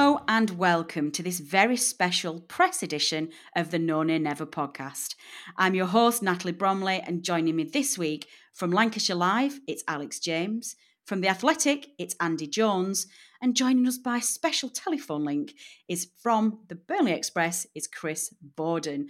Hello and welcome to this very special press edition of the No Nay Never podcast. I'm your host, Natalie Bromley, and joining me this week from Lancashire Live, it's Alex James. From The Athletic, it's Andy Jones. And joining us by special telephone link is from the Burnley Express, is Chris Boden.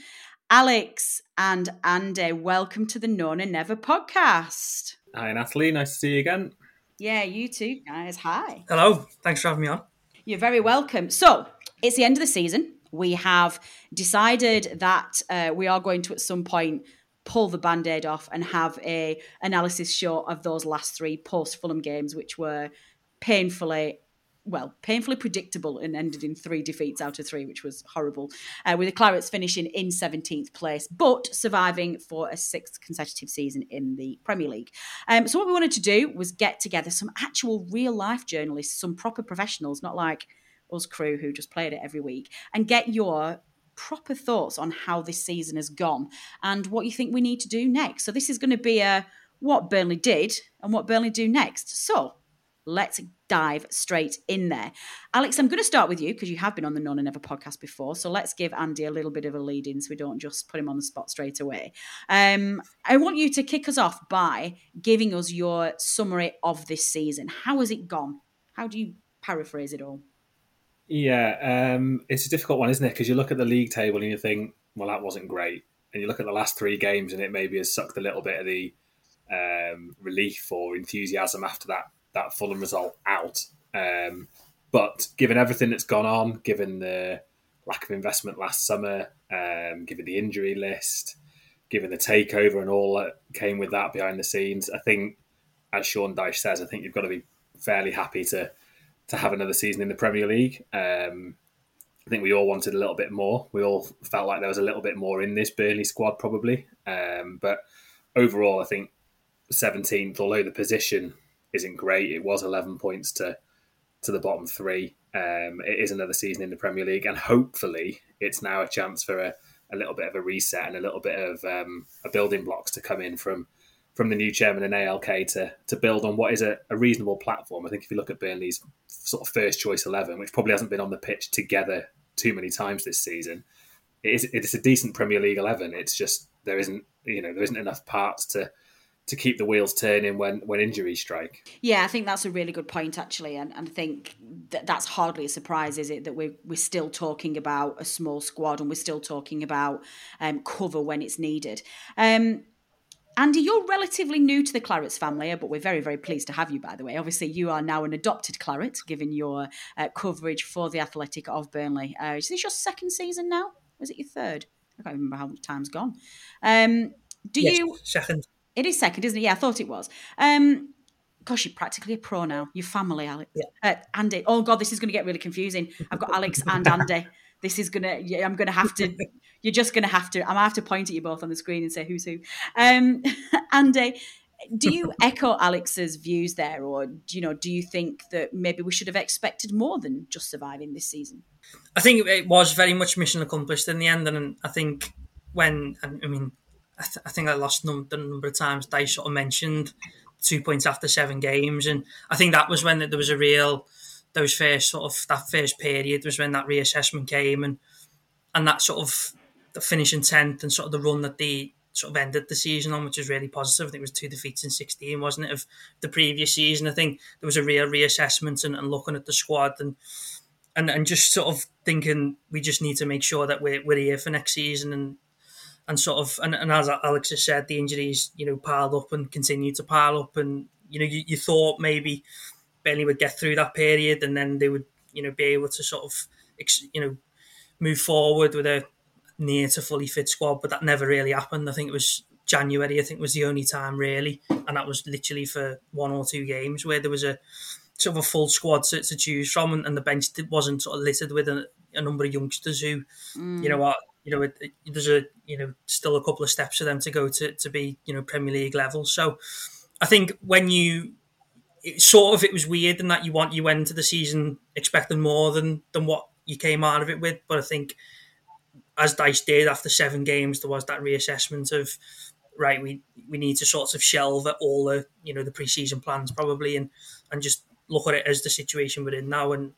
Alex and Andy, welcome to the No Nay Never podcast. Hi, Natalie. Nice to see you again. Yeah, you too, guys. Hi. Hello. Thanks for having me on. You're very welcome. So it's the end of the season. We have decided that uh, we are going to at some point pull the band-aid off and have a analysis show of those last three post Fulham games, which were painfully well, painfully predictable and ended in three defeats out of three, which was horrible. Uh, with the Clarets finishing in 17th place, but surviving for a sixth consecutive season in the Premier League. Um, so, what we wanted to do was get together some actual real life journalists, some proper professionals, not like us crew who just played it every week, and get your proper thoughts on how this season has gone and what you think we need to do next. So, this is going to be a what Burnley did and what Burnley do next. So, let's dive straight in there. Alex, I'm going to start with you because you have been on the No Nay Never podcast before. So let's give Andy a little bit of a lead in so we don't just put him on the spot straight away. Um, I want you to kick us off by giving us your summary of this season. How has it gone? How do you paraphrase it all? Yeah, um, it's a difficult one, isn't it? Because you look at the league table and you think, well, that wasn't great. And you look at the last three games and it maybe has sucked a little bit of the um, relief or enthusiasm after that that Fulham result out. Um, but given everything that's gone on, given the lack of investment last summer, um, given the injury list, given the takeover and all that came with that behind the scenes, I think, as Sean Dyche says, I think you've got to be fairly happy to to have another season in the Premier League. Um, I think we all wanted a little bit more. We all felt like there was a little bit more in this Burnley squad, probably. Um, but overall, I think 17th, although the position isn't great. It was 11 points to to the bottom three. Um, it is another season in the Premier League, and hopefully, it's now a chance for a, a little bit of a reset and a little bit of um, a building blocks to come in from from the new chairman and ALK to to build on what is a, a reasonable platform. I think if you look at Burnley's sort of first choice eleven, which probably hasn't been on the pitch together too many times this season, it is it is a decent Premier League eleven. It's just there isn't you know there isn't enough parts to to keep the wheels turning when when injuries strike. Yeah, I think that's a really good point actually, and, and I think that that's hardly a surprise, is it? That we're we're still talking about a small squad and we're still talking about um, cover when it's needed. Um, Andy, you're relatively new to the Clarets family, but we're very, very pleased to have you, by the way. Obviously, you are now an adopted Claret, given your uh, coverage for the Athletic of Burnley. Uh, is this your second season now? Was it your third? I can't remember how much time's gone. Um, do yes, you second? It is second, isn't it? Yeah, I thought it was. Um, gosh, you're practically a pro now. Your family, Alex. Yeah. Uh, Andy. Oh, God, this is going to get really confusing. I've got Alex and Andy. this is gonna. I'm gonna have to. you're just gonna have to. I'm gonna have to point at you both on the screen and say who's who. Um, Andy, do you echo Alex's views there, or do you know? Do you think that maybe we should have expected more than just surviving this season? I think it was very much mission accomplished in the end, and I think when I mean, I, th- I think I lost num- the number of times they sort of mentioned two points after seven games, and I think that was when there was a real those first sort of that first period was when that reassessment came, and and that sort of the finishing tenth and sort of the run that they sort of ended the season on, which was really positive. I think it was two defeats in 16, wasn't it, of the previous season. I think there was a real reassessment and, and looking at the squad and, and and just sort of thinking we just need to make sure that we're, we're here for next season and and sort of and, and as Alex has said, the injuries you know piled up and continue to pile up, and you know you, you thought maybe Burnley would get through that period and then they would you know be able to sort of you know move forward with a near to fully fit squad, but that never really happened. I think it was January. I think was the only time really, and that was literally for one or two games where there was a sort of a full squad to, to choose from, and, and, the bench wasn't sort of littered with a, a number of youngsters who, mm. you know, what you know, it, it, there's a you know still a couple of steps for them to go to to be you know Premier League level. So I think when you sort of it was weird in that you want you went into the season expecting more than than what you came out of it with, but I think as Dyche did after seven games, there was that reassessment of right, we we need to sort of shelve all the you know the preseason plans probably and and just look at it as the situation we're in now and.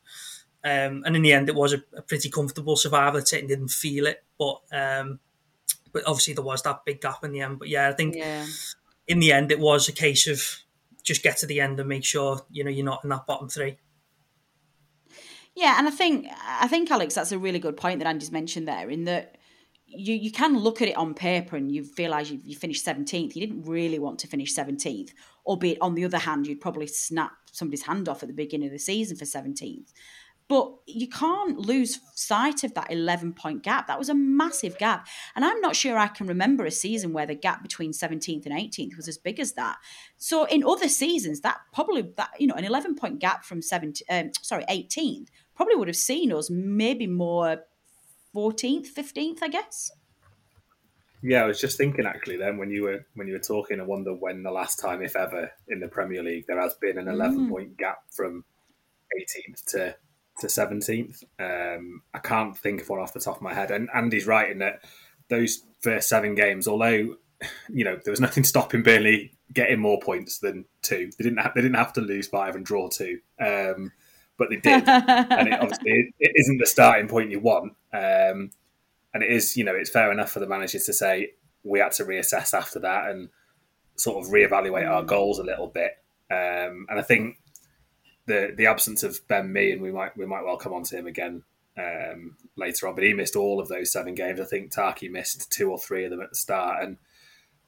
Um, and in the end, it was a, a pretty comfortable survival. It didn't feel it, but um, but obviously there was that big gap in the end. But yeah, I think yeah. in the end, it was a case of just get to the end and make sure you know you're not in that bottom three. Yeah, and I think I think Alex, that's a really good point that Andy's mentioned there. In that you you can look at it on paper and you realise you, you finished seventeenth. You didn't really want to finish seventeenth, albeit on the other hand, you'd probably snap somebody's hand off at the beginning of the season for seventeenth. But you can't lose sight of that 11 point gap. That was a massive gap. And I'm not sure I can remember a season where the gap between 17th and 18th was as big as that. So in other seasons, that probably, that you know, an 11 point gap from 17, um, sorry, 18th probably would have seen us maybe more 14th, 15th, I guess. Yeah, I was just thinking actually then when you were when you were talking, I wonder when the last time, if ever, in the Premier League there has been an eleven mm. point gap from 18th to to 17th. Um, I can't think of one off the top of my head. And Andy's right in that those first seven games, although you know there was nothing stopping Burnley getting more points than two, they didn't have, they didn't have to lose five and draw two. Um, but they did, and it, obviously it isn't the starting point you want. Um, and it is, you know, it's fair enough for the managers to say we had to reassess after that and sort of reevaluate our goals a little bit. Um, and I think the the absence of Ben Mee, and we might we might well come on to him again um, later on, but he missed all of those seven games. I think Taki missed two or three of them at the start, and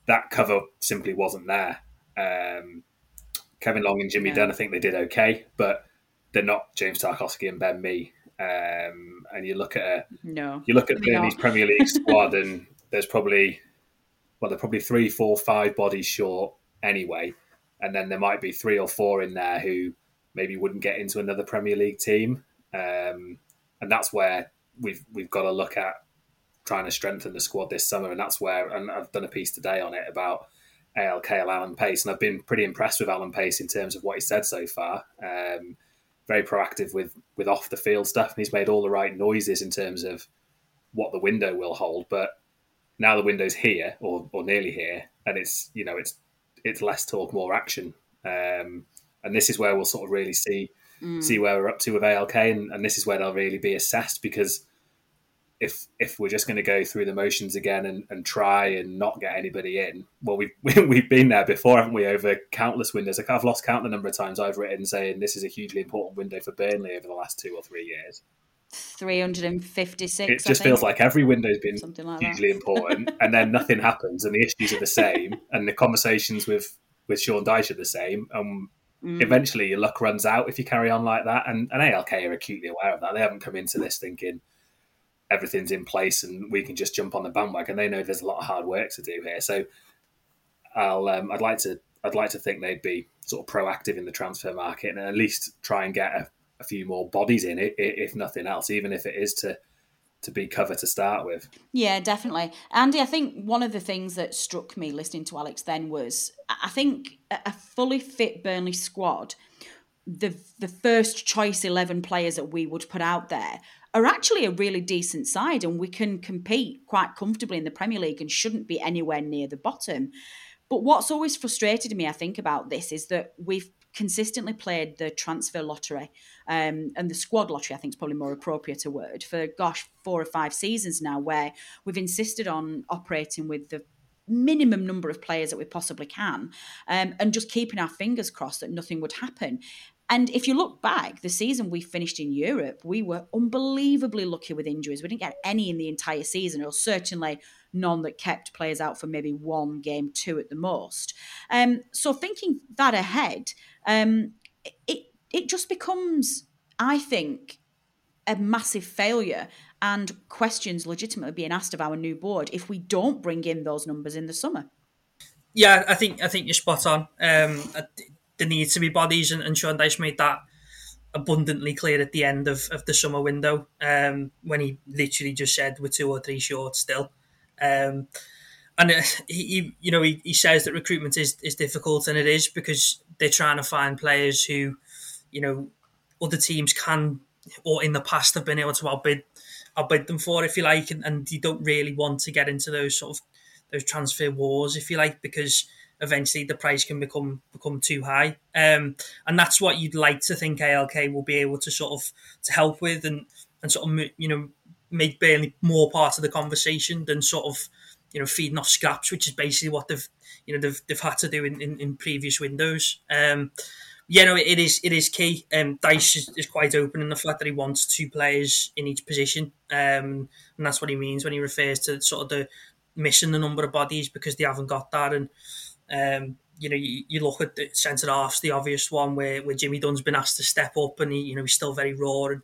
that cover simply wasn't there. Um, Kevin Long and Jimmy yeah. Dunne, I think they did okay, but they're not James Tarkowski and Ben Mee. Um, and you look at a, no, you look at Burnley's Premier League squad, and there's probably well, they're probably three, four, five bodies short anyway, and then there might be three or four in there who maybe wouldn't get into another Premier League team, um, and that's where we've we've got to look at trying to strengthen the squad this summer, and that's where and I've done a piece today on it about ALK Alan Pace, and I've been pretty impressed with Alan Pace in terms of what he said so far. Um, very proactive with with off the field stuff, and he's made all the right noises in terms of what the window will hold. But now the window's here or, or nearly here, and it's you know it's it's less talk, more action, um, and this is where we'll sort of really see mm. see where we're up to with ALK, and, and this is where they'll really be assessed because if if we're just going to go through the motions again and, and try and not get anybody in, well, we've we've been there before, haven't we? Over countless windows. Like I've lost count the number of times I've written saying this is a hugely important window for Burnley over the last two or three years. Three hundred and fifty-six. It just feels like every window's been like hugely important, and then nothing happens, and the issues are the same, and the conversations with with Sean Dyche are the same, and mm. eventually your luck runs out if you carry on like that. And, and ALK are acutely aware of that. They haven't come into this thinking everything's in place and we can just jump on the bandwagon. They know there's a lot of hard work to do here. So I'll um, I'd like to I'd like to think they'd be sort of proactive in the transfer market and at least try and get a, a few more bodies in it, if nothing else, even if it is to to be cover to start with. Yeah, definitely. Andy, I think one of the things that struck me listening to Alex then was I think a fully fit Burnley squad, the the first choice 11 players that we would put out there are actually a really decent side and we can compete quite comfortably in the Premier League and shouldn't be anywhere near the bottom. But what's always frustrated me, I think, about this is that we've consistently played the transfer lottery um, and the squad lottery, I think is probably more appropriate a word, for gosh, four or five seasons now, where we've insisted on operating with the minimum number of players that we possibly can um, and just keeping our fingers crossed that nothing would happen. And if you look back, the season we finished in Europe, we were unbelievably lucky with injuries. We didn't get any in the entire season, or certainly none that kept players out for maybe one game, two at the most. Um, so thinking that ahead, um, it it just becomes, I think, a massive failure and questions legitimately being asked of our new board if we don't bring in those numbers in the summer. Yeah, I think I think you're spot on. Um, needs to be bodies, and, and Sean Dyche made that abundantly clear at the end of, of the summer window um, when he literally just said we're two or three short still. Um, and uh, he, you know, he, he says that recruitment is, is difficult, and it is because they're trying to find players who, you know, other teams can or in the past have been able to outbid outbid them for, if you like, and, and you don't really want to get into those sort of those transfer wars, if you like, because eventually the price can become become too high. Um, and that's what you'd like to think ALK will be able to sort of to help with and and sort of you know make Burnley more part of the conversation than sort of you know feeding off scraps, which is basically what they've you know they've, they've had to do in, in, in previous windows. Um, yeah, no, it is it is key. Um, Dyche is, is, quite open in the fact that he wants two players in each position, um, and that's what he means when he refers to sort of the missing the number of bodies because they haven't got that. And um, you know, you, you, look at the centre halves, the obvious one where, where Jimmy Dunne's been asked to step up, and he you know he's still very raw and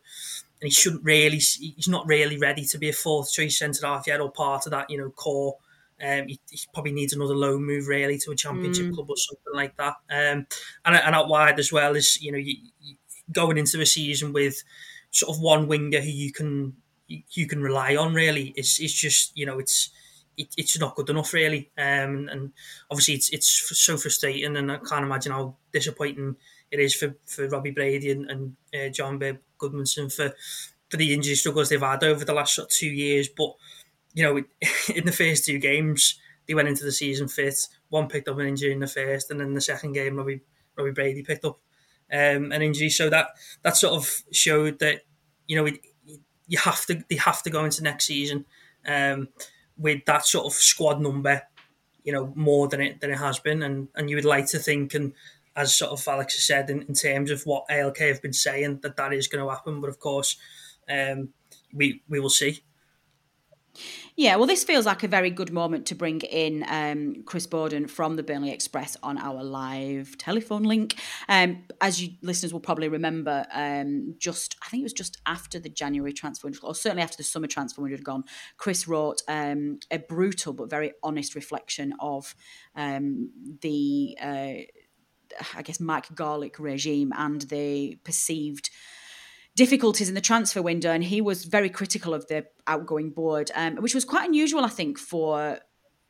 and he shouldn't really he's not really ready to be a fourth choice centre half yet or part of that you know core. Um, he, he, probably needs another loan move really to a championship mm. club or something like that. Um, and and out wide as well is you know you, you going into a season with sort of one winger who you can you, you can rely on really. It's it's just you know it's it, it's not good enough really. Um, and obviously it's it's so frustrating, and I can't imagine how disappointing it is for, for Robbie Brady and, and uh, Johann Berg Gudmundsson for for the injury struggles they've had over the last sort of two years. But you know, in the first two games, they went into the season fit. One picked up an injury in the first, and then the second game, Robbie Robbie Brady picked up um, an injury. So that that sort of showed that you know you have to they have to go into next season um, with that sort of squad number, you know, more than it than it has been, and and you would like to think and as sort of Alex has said, in, in terms of what ALK have been saying, that that is going to happen. But of course, um, we we will see. Yeah, well, this feels like a very good moment to bring in um, Chris Boden from the Burnley Express on our live telephone link. Um, as you listeners will probably remember, um, just I think it was just after the January transfer window, or certainly after the summer transfer window had gone, Chris wrote um, a brutal but very honest reflection of um, the. Uh, I guess, Mike Garlick regime and the perceived difficulties in the transfer window. And he was very critical of the outgoing board, um, which was quite unusual, I think, for.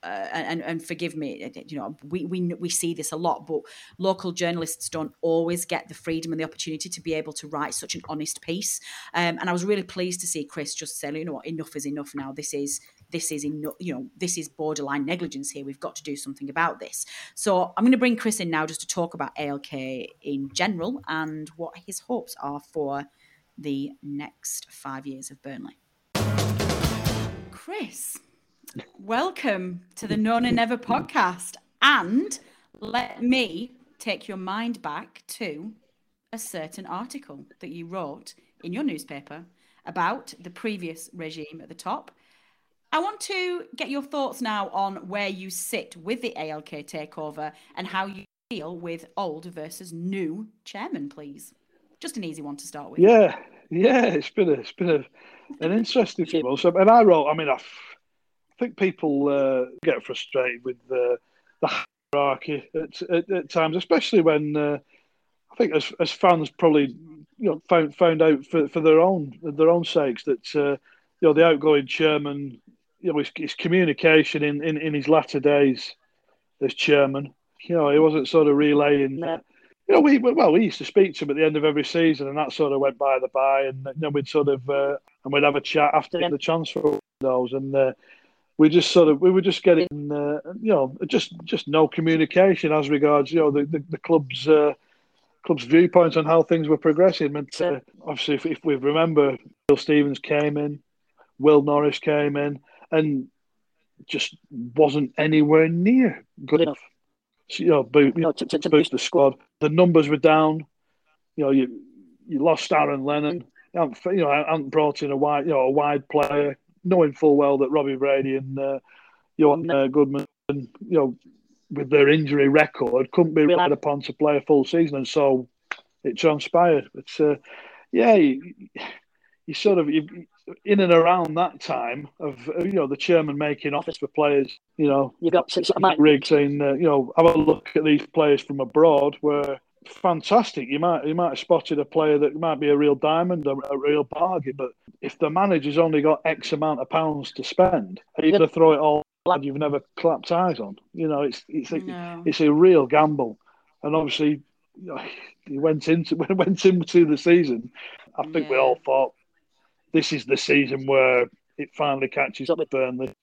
Uh, and, and forgive me, you know, we, we we see this a lot, but local journalists don't always get the freedom and the opportunity to be able to write such an honest piece. Um, and I was really pleased to see Chris just say, you know what, enough is enough now. This is this is in, you know this is borderline negligence here. We've got to do something about this. So I'm going to bring Chris in now just to talk about ALK in general and what his hopes are for the next five years of Burnley. Chris, welcome to the No Nay Never podcast, and let me take your mind back to a certain article that you wrote in your newspaper about the previous regime at the top I want to get your thoughts now on where you sit with the ALK takeover and how you deal with old versus new chairman, please. Just an easy one to start with. Yeah, yeah, it's been a, it's been a, an interesting few months. And I wrote, I mean, I, think people uh, get frustrated with the hierarchy at, at, at, times, especially when uh, I think as, as fans probably you know found found out for, for their own their own sakes that. Uh, you know, the outgoing chairman, you know, his, his communication in, in, in his latter days as chairman, you know, he wasn't sort of relaying. No. You know, we well, we used to speak to him at the end of every season, and that sort of went by the by, and then we'd sort of uh, and we'd have a chat after the transfer windows, and uh, we just sort of we were just getting uh, you know just just no communication as regards you know the the, the club's uh, club's viewpoints on how things were progressing. And uh, obviously, if, if, we remember, Bill Stephens came in, Will Norris came in, and just wasn't anywhere near good enough. You know, boot, you know, to, to boost the squad. The numbers were down. You know, you you lost Aaron Lennon. You know, I haven't brought in a wide, you know, a wide player, knowing full well that Robbie Brady and uh, Johan uh, Goodman, you know, with their injury record, couldn't be relied upon to play a full season, and so it transpired. But uh, yeah, you, you, sort of you, in and around that time of you know the chairman making offers for players. You know, you got Mike Riggs saying, uh, you know, have a look at these players from abroad. Were fantastic. You might you might have spotted a player that might be a real diamond, a, a real bargain. But if the manager's only got X amount of pounds to spend, are you going to throw it all lad you've never clapped eyes on. You know, it's it's a, no. it's a real gamble, and obviously you know, he went into went into the season. I think yeah. we all thought this is the season where it finally catches up with Burnley.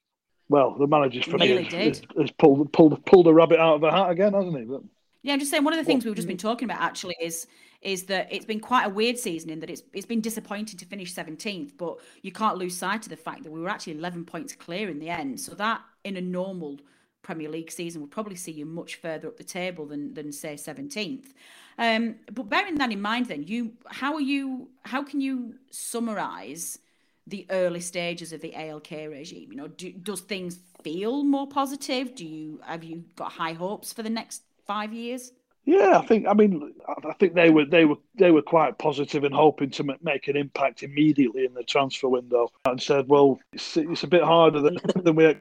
Well, the manager's for really me has, has, pulled pulled pulled a rabbit out of a hat again, hasn't he? But, yeah, I'm just saying one of the things what, we've just been talking about actually is is that it's been quite a weird season in that it's it's been disappointing to finish 17th, but you can't lose sight of the fact that we were actually 11 points clear in the end. So that in a normal Premier League season would probably see you much further up the table than than say 17th. Um, but bearing that in mind, then you how are you how can you summarise the early stages of the ALK regime? You know, do, does things feel more positive? Do you have you got high hopes for the next five years? Yeah, I think. I mean, I think they were they were they were quite positive and hoping to make an impact immediately in the transfer window, and said, "Well, it's, it's a bit harder than, than we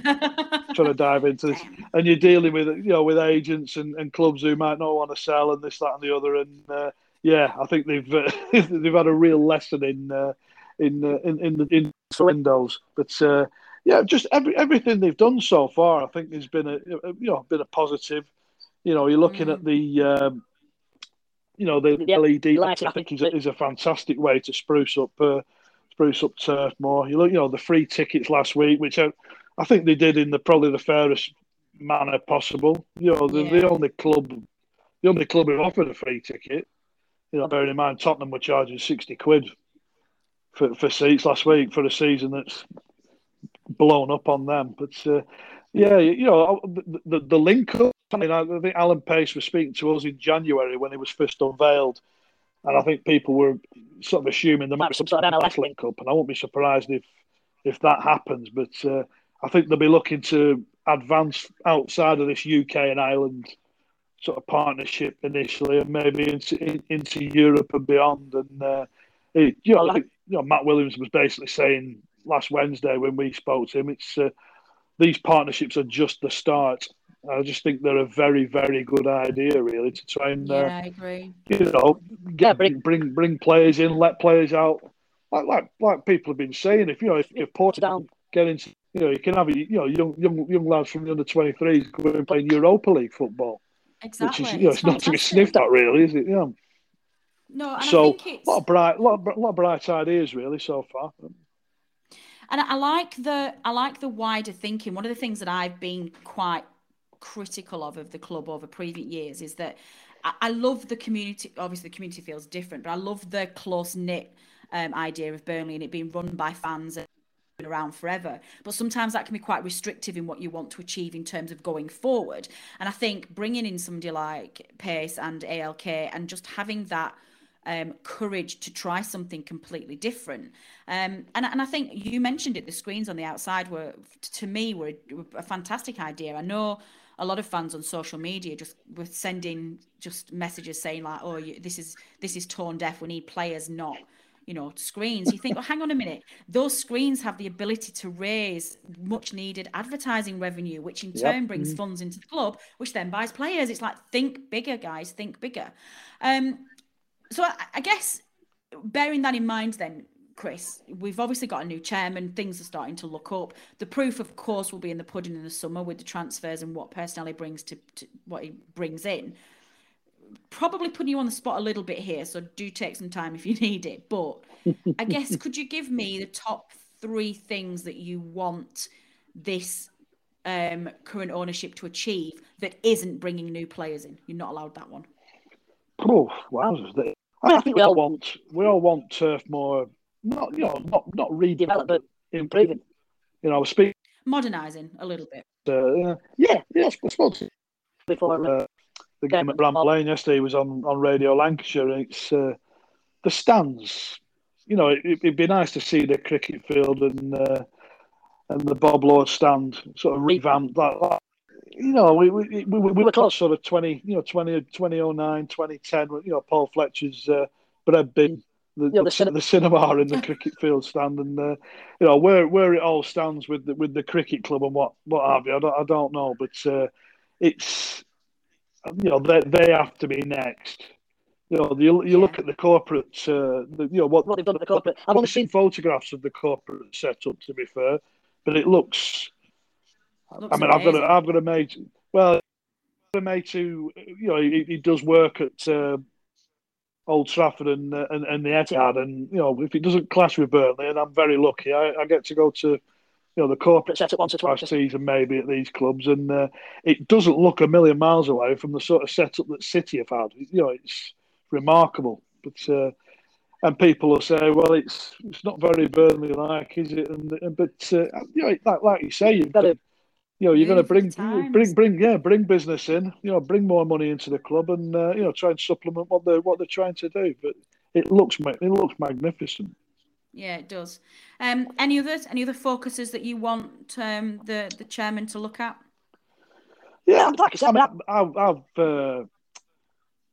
trying to dive into this, and you're dealing with you know with agents and, and clubs who might not want to sell and this that and the other, and uh, yeah, I think they've uh, they've had a real lesson in uh, in, uh, in in the in windows, but uh, yeah, just every everything they've done so far, I think has been a you know been a positive you know, you're looking mm. at the, um, you know, the yep. LED light. I think is a, is a fantastic way to spruce up, uh, spruce up Turf Moor. You look, you know, the free tickets last week, which I, I think they did in the probably the fairest manner possible. You know, the, yeah. the only club, the only club who offered a free ticket. You know, bearing in mind Tottenham were charging sixty quid for, for seats last week for a season that's blown up on them. But uh, yeah, you know, the, the, the link up I mean, I think Alan Pace was speaking to us in January when it was first unveiled, and I think people were sort of assuming there might be some sort of MLS link up, and I won't be surprised if if that happens. But uh, I think they'll be looking to advance outside of this UK and Ireland sort of partnership initially, and maybe into in, into Europe and beyond. And uh, it, you know, like, you know, Matt Williams was basically saying last Wednesday when we spoke to him, it's uh, these partnerships are just the start I just think they're a very, very good idea, really, to try and uh, yeah, I agree. You know, get, yeah, bring, bring bring players in, let players out. Like like like people have been saying, if you know, if, if Portugal get into, you know, you can have you know young young young lads from the under twenty threes going and playing Europa League football. Exactly, which is you know, it's, it's not to be sniffed at, really, is it? Yeah. No, so a lot of bright, lot of, lot of bright ideas, really, so far. And I like the I like the wider thinking. One of the things that I've been quite critical of of the club over previous years is that I, I love the community. Obviously, the community feels different, but I love the close knit um, idea of Burnley and it being run by fans and around forever. But sometimes that can be quite restrictive in what you want to achieve in terms of going forward. And I think bringing in somebody like Pace and ALK and just having that um, courage to try something completely different. Um, and, and I think you mentioned it, the screens on the outside were, to me, were a, were a fantastic idea. I know a lot of fans on social media just were sending just messages saying like, "Oh, this is this is torn deaf. We need players, not." You know screens you think well hang on a minute those screens have the ability to raise much needed advertising revenue which in turn yep. brings mm-hmm. funds into the club which then buys players it's like think bigger guys think bigger um so I, I guess bearing that in mind then Chris, we've obviously got a new chairman. Things are starting to look up. The proof, of course, will be in the pudding in the summer with the transfers and what personnel he brings to, to what he brings in. Probably putting you on the spot a little bit here, so do take some time if you need it. But I guess could you give me the top three things that you want this um, current ownership to achieve that isn't bringing new players in? You're not allowed that one. Oh, wow. I think we all want we all want Turf Moor not you know not not redevelop but improving. You know, speak modernising a little bit. Uh, yeah, yeah, I suppose before uh, the game at Bramall Lane yesterday was on on Radio Lancashire. And it's uh, the stands. You know, it, would be nice to see the cricket field and uh, and the Bob Lord stand sort of revamped. That, that you know, we, we, we, we were close sort of 20, you know, 20, 2009, 2010, you know, Paul Fletcher's uh, bread bin, the, yeah, the, the, the, cinema in the cricket field stand, and, uh, you know, where where it all stands with the, with the cricket club and what, what have you, I don't, I don't know, but uh, it's, you know, they, they have to be next. You know, you, you look at the corporate, uh, the, you know, what, what they've done with the corporate. I've only seen photographs of the corporate setup, to be fair, but it looks I mean, amazing. I've got a, I've got a mate. Well, a mate who you know he, he does work at uh, Old Trafford and, uh, and and the Etihad, and you know if it doesn't clash with Burnley, and I'm very lucky, I, I get to go to you know the corporate setup once or twice a season maybe at these clubs, and uh, it doesn't look a million miles away from the sort of setup that City have had. You know, it's remarkable, but. Uh, and people will say, "Well, it's it's not very Burnley like, is it?" And, and but uh, you know, like, like you say, you've got to you know, you're going to bring bring bring yeah bring business in. You know, bring more money into the club, and uh, you know, try and supplement what they're what they're trying to do. But it looks it looks magnificent. Yeah, it does. Um, any others? Any other focuses that you want um, the the chairman to look at? Yeah, like I said, I mean, I've, I've uh,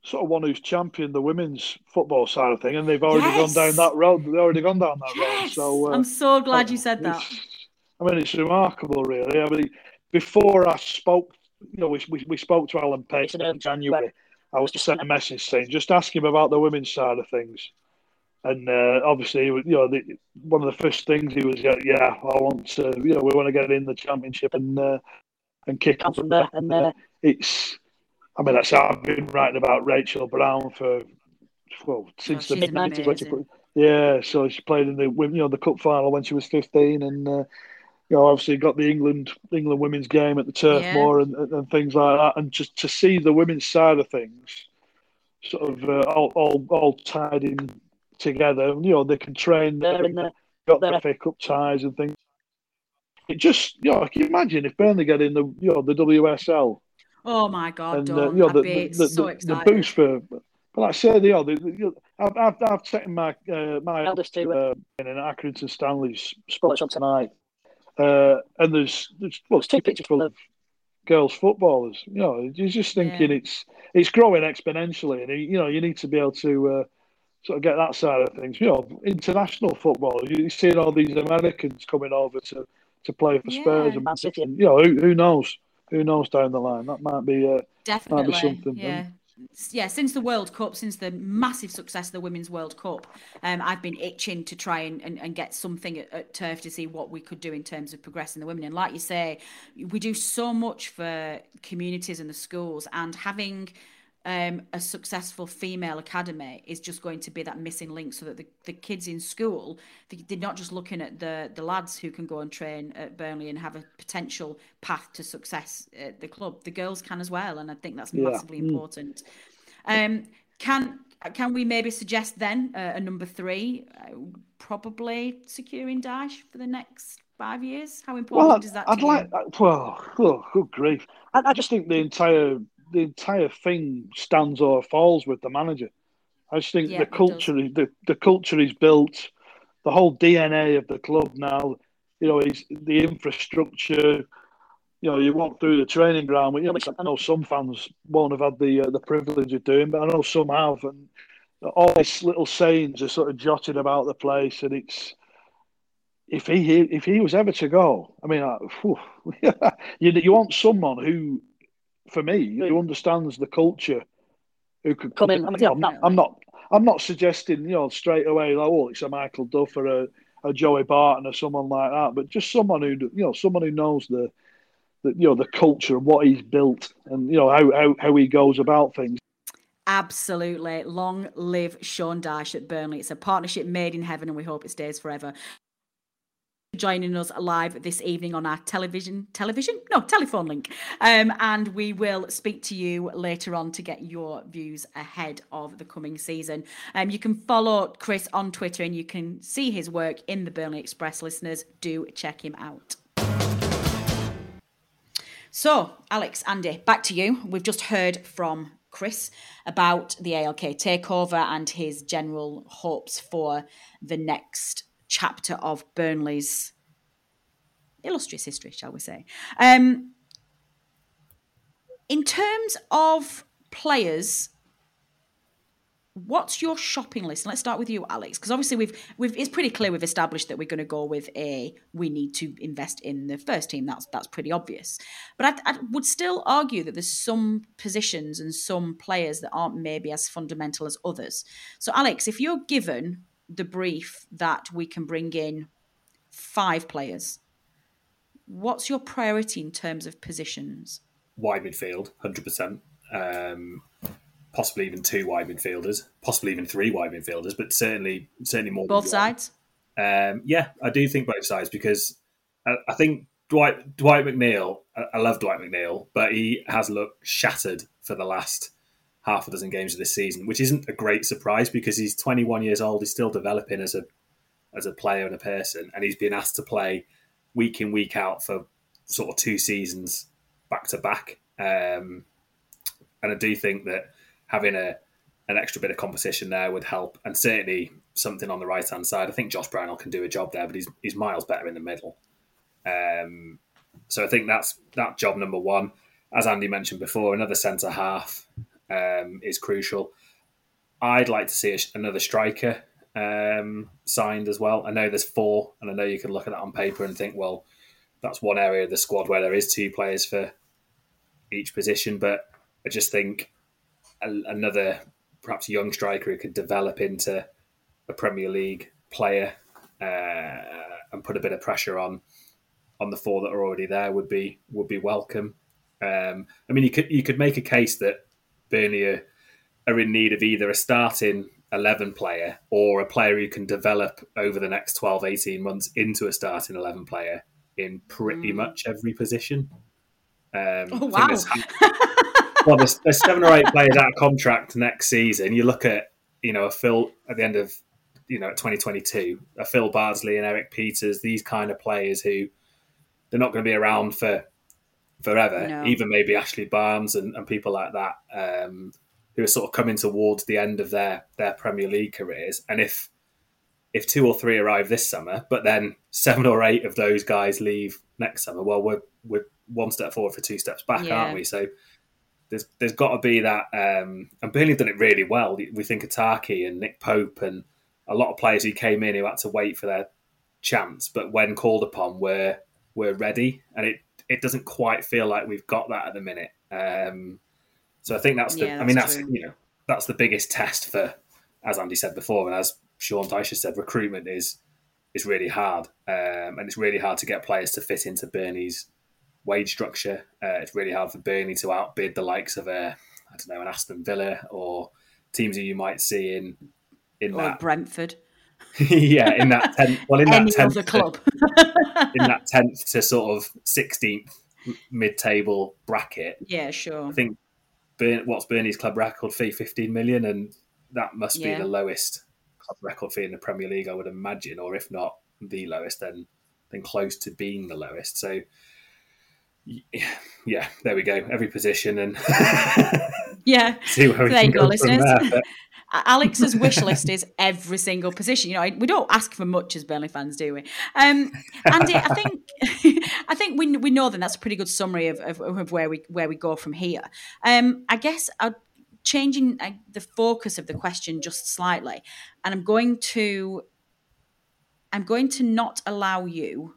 sort of one who's championed the women's football side of thing, and they've already yes! gone down that road. They've already gone down that yes! road. So uh, I'm so glad you said that. I mean, it's remarkable, really. I mean, before I spoke, you know, we, we, we spoke to Alan Pace in January. I was just sent a message saying, just ask him about the women's side of things. And uh, obviously, you know, the, one of the first things he was, yeah, yeah, I want to, you know, we want to get in the championship and uh, and kick on from there. And uh, it's, I mean, that's how I've been writing about Rachel Brown for well since oh, the mid nineties. Yeah, so she played in the you know the cup final when she was fifteen, and uh, you know, obviously got the England England women's game at the Turf yeah. Moor and, and, things like that, and just to see the women's side of things, sort of uh, all, all all tied in together. You know, they can train there and got their FA Cup ties and things. It just, you know, I can imagine if Burnley get in the, you know, the WSL? Oh my God, and, uh, you know, the, the, the, so the, the, boost for. But like I said, you know, the, you know I've, I've, I've taken my uh, my eldest to uh, in an Accrington Stanley's sports on tonight uh, and there's, there's well, there's two pictures full of girls footballers. You know, you're just thinking yeah. it's it's growing exponentially, and you know you need to be able to uh, sort of get that side of things. You know, international football. You're seeing all these Americans coming over to, to play for Spurs and Man City. And, you know, who, who knows? Who knows down the line? That might be uh, definitely might be something. Yeah yeah, since the World Cup, since the massive success of the Women's World Cup, um, I've been itching to try and, and, and get something at, at, Turf to see what we could do in terms of progressing the women. And like you say, we do so much for communities and the schools, and having um, a successful female academy is just going to be that missing link so that the, the kids in school they're not just looking at the the lads who can go and train at Burnley and have a potential path to success at the club the girls can as well and I think that's massively yeah. Mm. important um, can can we maybe suggest then uh, a number three uh, probably securing Dyche for the next five years how important well, is that I'd like you? well oh, good grief I, I just think the entire the entire thing stands or falls with the manager. I just think yeah, the culture, the, the culture is built, the whole DNA of the club now. You know, is the infrastructure. You know, you walk through the training ground. You know, I know some fans won't have had the uh, the privilege of doing, but I know some have, and all these little sayings are sort of jotted about the place, and it's if he if he was ever to go, I mean, uh, you you want someone who for me, who understands the culture, who could come in. I'm, I'm, not, I'm not, I'm not suggesting you know straight away like oh it's a Michael Duff or a, a Joey Barton or someone like that, but just someone who you know someone who knows the, the you know the culture and what he's built and you know how how, how he goes about things. Absolutely. Long live Sean Dyche at Burnley. It's a partnership made in heaven and we hope it stays forever joining us live this evening on our television television? No telephone link. Um, and we will speak to you later on to get your views ahead of the coming season. Um, you can follow chris on twitter and you can see his work in the burnley express listeners. Do check him out. So alex andy back to you. We've just heard from Chris about the ALK takeover and his general hopes for the next chapter of Burnley's illustrious history, shall we say. Um, in terms of players, what's your shopping list? Let's start with you, Alex, because obviously we've we've it's pretty clear we've established that we're going to go with a we need to invest in the first team. That's that's pretty obvious. But I, I would still argue that there's some positions and some players that aren't maybe as fundamental as others. So, Alex, if you're given the brief that we can bring in five players. What's your priority in terms of positions? Wide midfield, 100%. um. Possibly even two wide midfielders, possibly even three wide midfielders, but certainly certainly more. Both sides. Um, yeah, I do think both sides because I, I think Dwight Dwight McNeil. I, I love Dwight McNeil, but he has looked shattered for the last half a dozen games of this season, which isn't a great surprise because he's 21 years old. He's still developing as a as a player and a person, and he's been asked to play week in week out for sort of two seasons back to back. Um, and I do think that having a an extra bit of competition there would help, and certainly something on the right hand side. I think Josh Brownhill can do a job there, but he's he's miles better in the middle. Um, so I think that's that job number one. As Andy mentioned before, another centre half um, is crucial. I'd like to see another striker um, signed as well. I know there's four, and I know you can look at that on paper and think, well, that's one area of the squad where there is two players for each position. But I just think another perhaps young striker who could develop into a Premier League player uh, and put a bit of pressure on on the four that are already there would be would be welcome. Um, I mean, you could you could make a case that Are, are in need of either a starting 11 player or a player who can develop over the next 12, 18 months into a starting 11 player in pretty mm. much every position. Um, oh, wow. There's, well, there's, there's, seven or eight players out of contract next season. You look at, you know, a Phil at the end of, you know, 2022, a Phil Bardsley and Erik Pieters, these kind of players who they're not going to be around for forever. No. Even maybe Ashley Barnes and, and people like that, um, who are sort of coming towards the end of their their Premier League careers. And if if two or three arrive this summer, but then seven or eight of those guys leave next summer, well, we're we're one step forward for two steps back, yeah. aren't we? So there's there's got to be that. Um, and Burnley have done it really well. We think of and Nick Pope and a lot of players who came in who had to wait for their chance, but when called upon, were were ready, and it it doesn't quite feel like we've got that at the minute. Um, so I think that's the. Yeah, that's I mean, that's true. you know that's the biggest test for, as Andy said before, and as Sean Dyche said, recruitment is is really hard, um, and it's really hard to get players to fit into Burnley's wage structure. Uh, it's really hard for Burnley to outbid the likes of a I don't know an Aston Villa or teams that you might see in in or that Brentford. yeah, in that tenth. Well, in that tenth club. in that tenth to sort of sixteenth mid-table bracket. Yeah, sure. I think Burn, what's Burnley's club record fee? Fifteen million, and that must yeah. be the lowest club record fee in the Premier League, I would imagine, or if not the lowest, then then close to being the lowest. So. Yeah, there we go. Every position and yeah, see where we there can go, go from there. But Alex's wish list is every single position. You know, we don't ask for much as Burnley fans, do we? Um, Andy, I think I think we we know that that's a pretty good summary of, of, of where we where we go from here. Um, I guess i changing uh, the focus of the question just slightly, and I'm going to I'm going to not allow you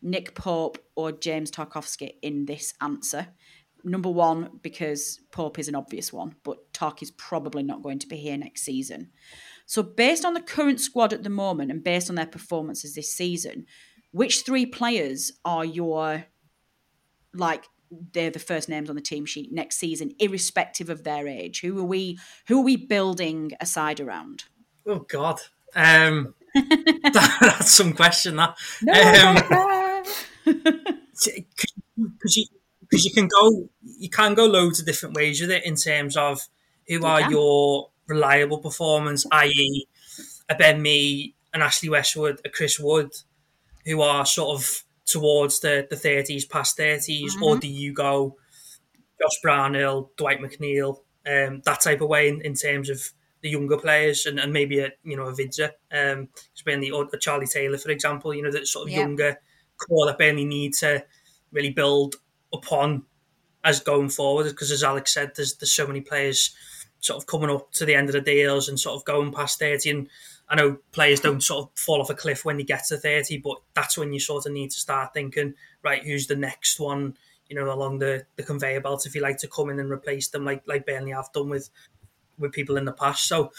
Nick Pope or James Tarkowski in this answer Number one, because Pope is an obvious one, but Tark is probably not going to be here next season. So, based on the current squad at the moment and based on their performances this season, which three players are your like they're the first names on the team sheet next season, irrespective of their age? Who are we? Who are we building a side around? Oh God, um, that, that's some question. That no, um, you because you can go you can go loads of different ways with it in terms of who you are can. your reliable performance, i.e., a Ben Mee, an Ashley Westwood, a Chris Wood, who are sort of towards the the thirties, past 30s mm-hmm. or do you go Josh Brownhill, Dwight McNeil, um, that type of way in, in terms of the younger players and, and maybe a you know a Vydra, um, Burnley or a Charlie Taylor, for example, you know that sort of yeah. younger core that Burnley need to really build upon as going forward. Because as Alex said, there's there's so many players sort of coming up to the end of the deals and sort of going past thirty. And I know players don't sort of fall off a cliff when they get to thirty, but that's when you sort of need to start thinking, right, who's the next one? You know, along the, the conveyor belt, if you like to come in and replace them, like like Burnley have done with with people in the past. So,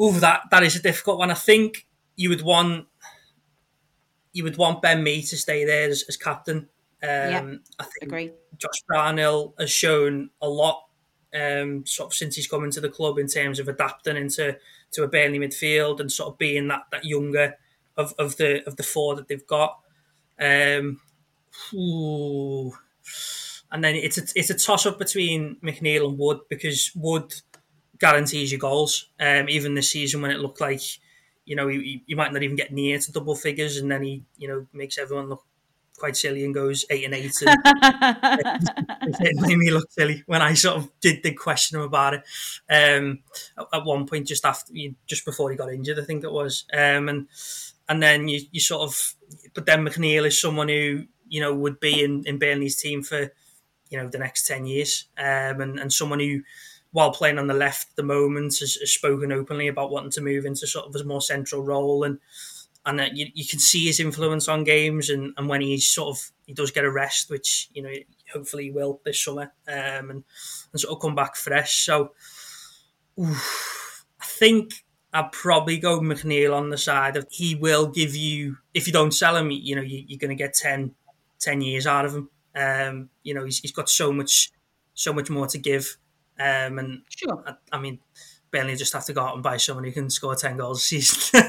ooh, that that is a difficult one. I think you would want you would want Ben Mee to stay there as, as captain. Um, yeah, I think agree. Josh Brownhill has shown a lot um, sort of since he's come into the club in terms of adapting into to a Burnley midfield and sort of being that that younger of, of the of the four that they've got. Um, ooh. And then it's a, it's a toss up between McNeil and Wood because Wood guarantees you goals. Um, even this season when it looked like you know you, you might not even get near to double figures, and then he you know makes everyone look quite silly and goes eight and eight. And it made me look silly when I sort of did, did question him about it. Um, at one point, just after, just before he got injured, I think it was. Um, and and then you, you sort of, but then McNeil is someone who you know would be in, in Burnley's team for you know the next ten years, um, and and someone who. While playing on the left at the moment, has, has spoken openly about wanting to move into sort of a more central role, and and uh, you, you can see his influence on games and, and when he's sort of he does get a rest which you know hopefully he will this summer um, and, and sort of come back fresh. So oof, I think I'd probably go McNeil on the side of he will give you if you don't sell him you know you, are going to get 10, 10 years out of him. Um, you know he's, he's got so much so much more to give um, and sure. I, I mean Burnley just have to go out and buy someone who can score 10 goals a season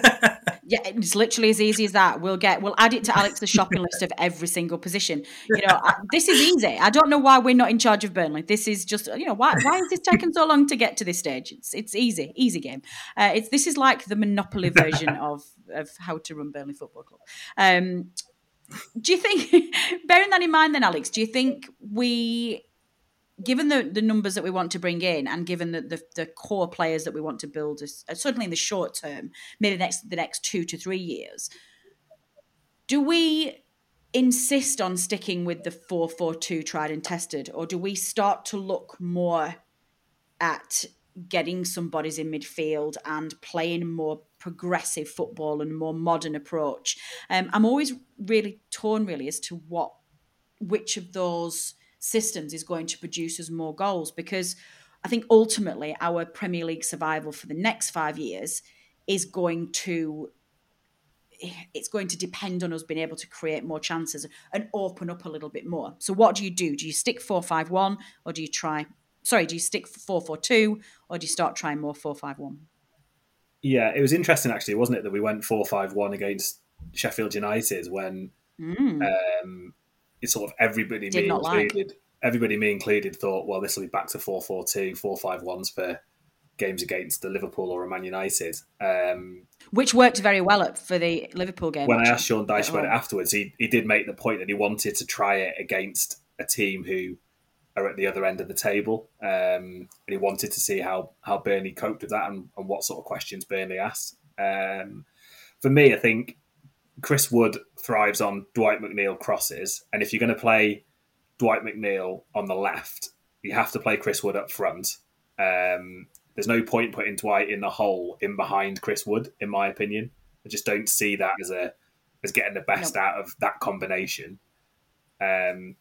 Yeah, it's literally as easy as that. We'll get we'll add it to Alex's shopping list of every single position. You know, this is easy. I don't know why we're not in charge of Burnley. This is just you know why why is this taking so long to get to this stage? It's it's easy, easy game. Uh, it's this is like the Monopoly version of of how to run Burnley Football Club. Um, do you think, bearing that in mind, then Alex, do you think we given the, the numbers that we want to bring in and given the, the, the core players that we want to build, uh, certainly in the short term, maybe the next, the next two to three years, do we insist on sticking with the 442 tried and tested, or do we start to look more at getting some bodies in midfield and playing more progressive football and more modern approach? Um, I'm always really torn, really, as to what which of those systems is going to produce us more goals because I think ultimately our Premier League survival for the next five years is going to it's going to depend on us being able to create more chances and open up a little bit more. So what do you do? Do you stick four five one or do you try sorry, do you stick four four two or do you start trying more four five one? Yeah, it was interesting actually, wasn't it, that we went four five one against Sheffield United when mm. um, sort of everybody Did me included. Like. Everybody me included thought, well, this will be back to 4-4-2, 4-5-1s for games against the Liverpool or a Man United. Um, Which worked very well up for the Liverpool game. When actually. I asked Sean Dyche about it afterwards, he, he did make the point that he wanted to try it against a team who are at the other end of the table. Um, and he wanted to see how, how Burnley coped with that and, and what sort of questions Burnley asked. Um, for me, I think Chris Wood thrives on Dwight McNeil crosses, and if you're going to play Dwight McNeil on the left, you have to play Chris Wood up front. Um, there's no point putting Dwight in the hole in behind Chris Wood, in my opinion. I just don't see that as a as getting the best nope. out of that combination. Um,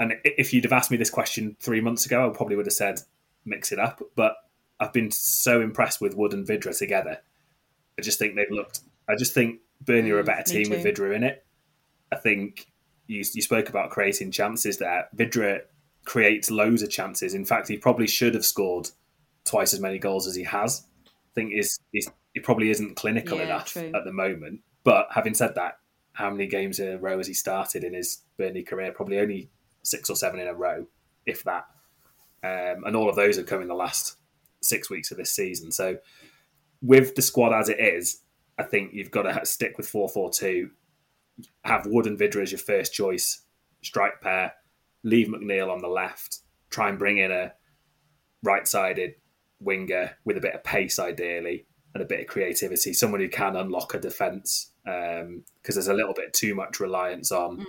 And if you'd have asked me this question three months ago, I probably would have said mix it up. But I've been so impressed with Wood and Vydra together. I just think they've looked. I just think Burnley are a Mm, better team with. Vydra in it. I think you, you spoke about creating chances there. Vydra creates loads of chances. In fact, he probably should have scored twice as many goals as he has. I think is he probably isn't clinical Yeah, enough true. at the moment. But having said that, how many games in a row has he started in his Burnley career? Probably only six or seven in a row, if that. Um, and all of those have come in the last six weeks of this season. So with the squad as it is, I think you've got to stick with 4 4 2, have Wood and Vydra as your first choice, strike pair, leave McNeil on the left, try and bring in a right sided winger with a bit of pace, ideally, and a bit of creativity, someone who can unlock a defence because there's a little bit too much reliance on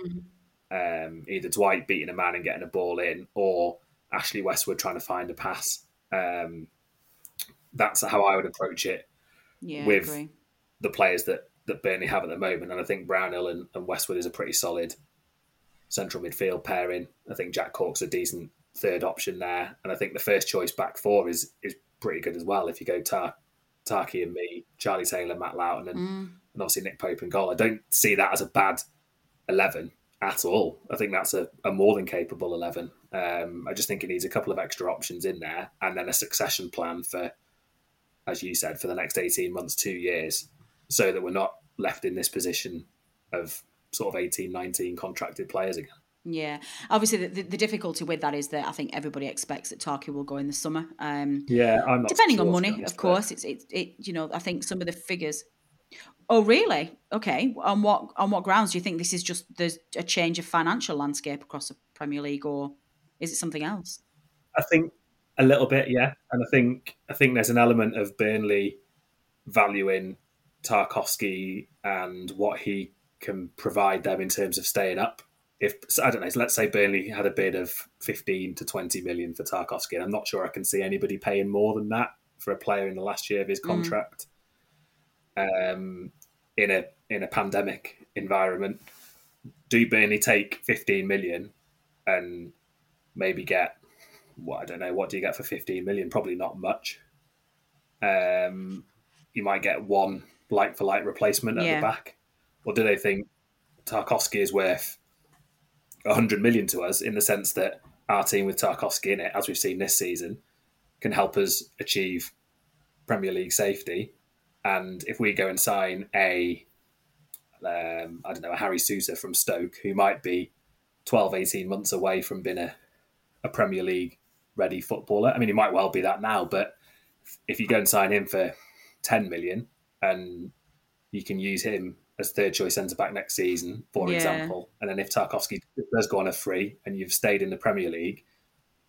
um, either Dwight beating a man and getting a ball in or Ashley Westwood trying to find a pass. Um, that's how I would approach it Yeah, with I agree. The players that, that Burnley have at the moment. And I think Brownhill and, and Westwood is a pretty solid central midfield pairing. I think Jack Cork's a decent third option there. And I think the first choice back four is is pretty good as well. If you go Tar- Tarky and Mee, Charlie Taylor, Matt Lowton, and, and obviously Nick Pope and goal. I don't see that as a bad 11 at all. I think that's a, a more than capable 11. Um, I just think it needs a couple of extra options in there and then a succession plan for, as you said, for the next 18 months, two years, so that we're not left in this position of sort of 18, 19 contracted players again. Yeah, obviously the, the, the difficulty with that is that I think everybody expects that Tarky will go in the summer. Um, Yeah, I'm not depending sure, on money, honest, of but- course. It's it, it you know I think some of the figures. Oh really? Okay. On what on what grounds do you think this is just there's a change of financial landscape across the Premier League, or is it something else? I think a little bit, yeah. And I think I think there's an element of Burnley valuing Tarkowski and what he can provide them in terms of staying up. If I don't know, let's say Burnley had a bid of 15 to 20 million for Tarkowski, and I'm not sure I can see anybody paying more than that for a player in the last year of his contract. Um, in a in a pandemic environment, do Burnley take 15 million and maybe get what I don't know. What do you get for 15 million? Probably not much. Um, you might get one like for like replacement at Yeah. the back, or do they think Tarkowski is worth 100 million to us in the sense that our team with Tarkowski in it, as we've seen this season, can help us achieve Premier League safety? And if we go and sign a, um, I don't know, a Harry Souttar from Stoke, who might be 12, 18 months away from being a, a Premier League ready footballer. I mean, he might well be that now, but if you go and sign him for 10 million and you can use him as third choice centre back next season, for Yeah. example, and then if Tarkowski does go on a free and you've stayed in the Premier League,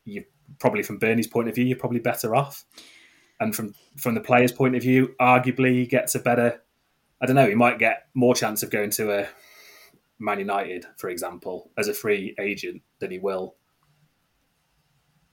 you probably from Burnley's point of view, you're probably better off. And from from the player's point of view, arguably he gets a better. I don't know. He might get more chance of going to a Man United, for example, as a free agent than he will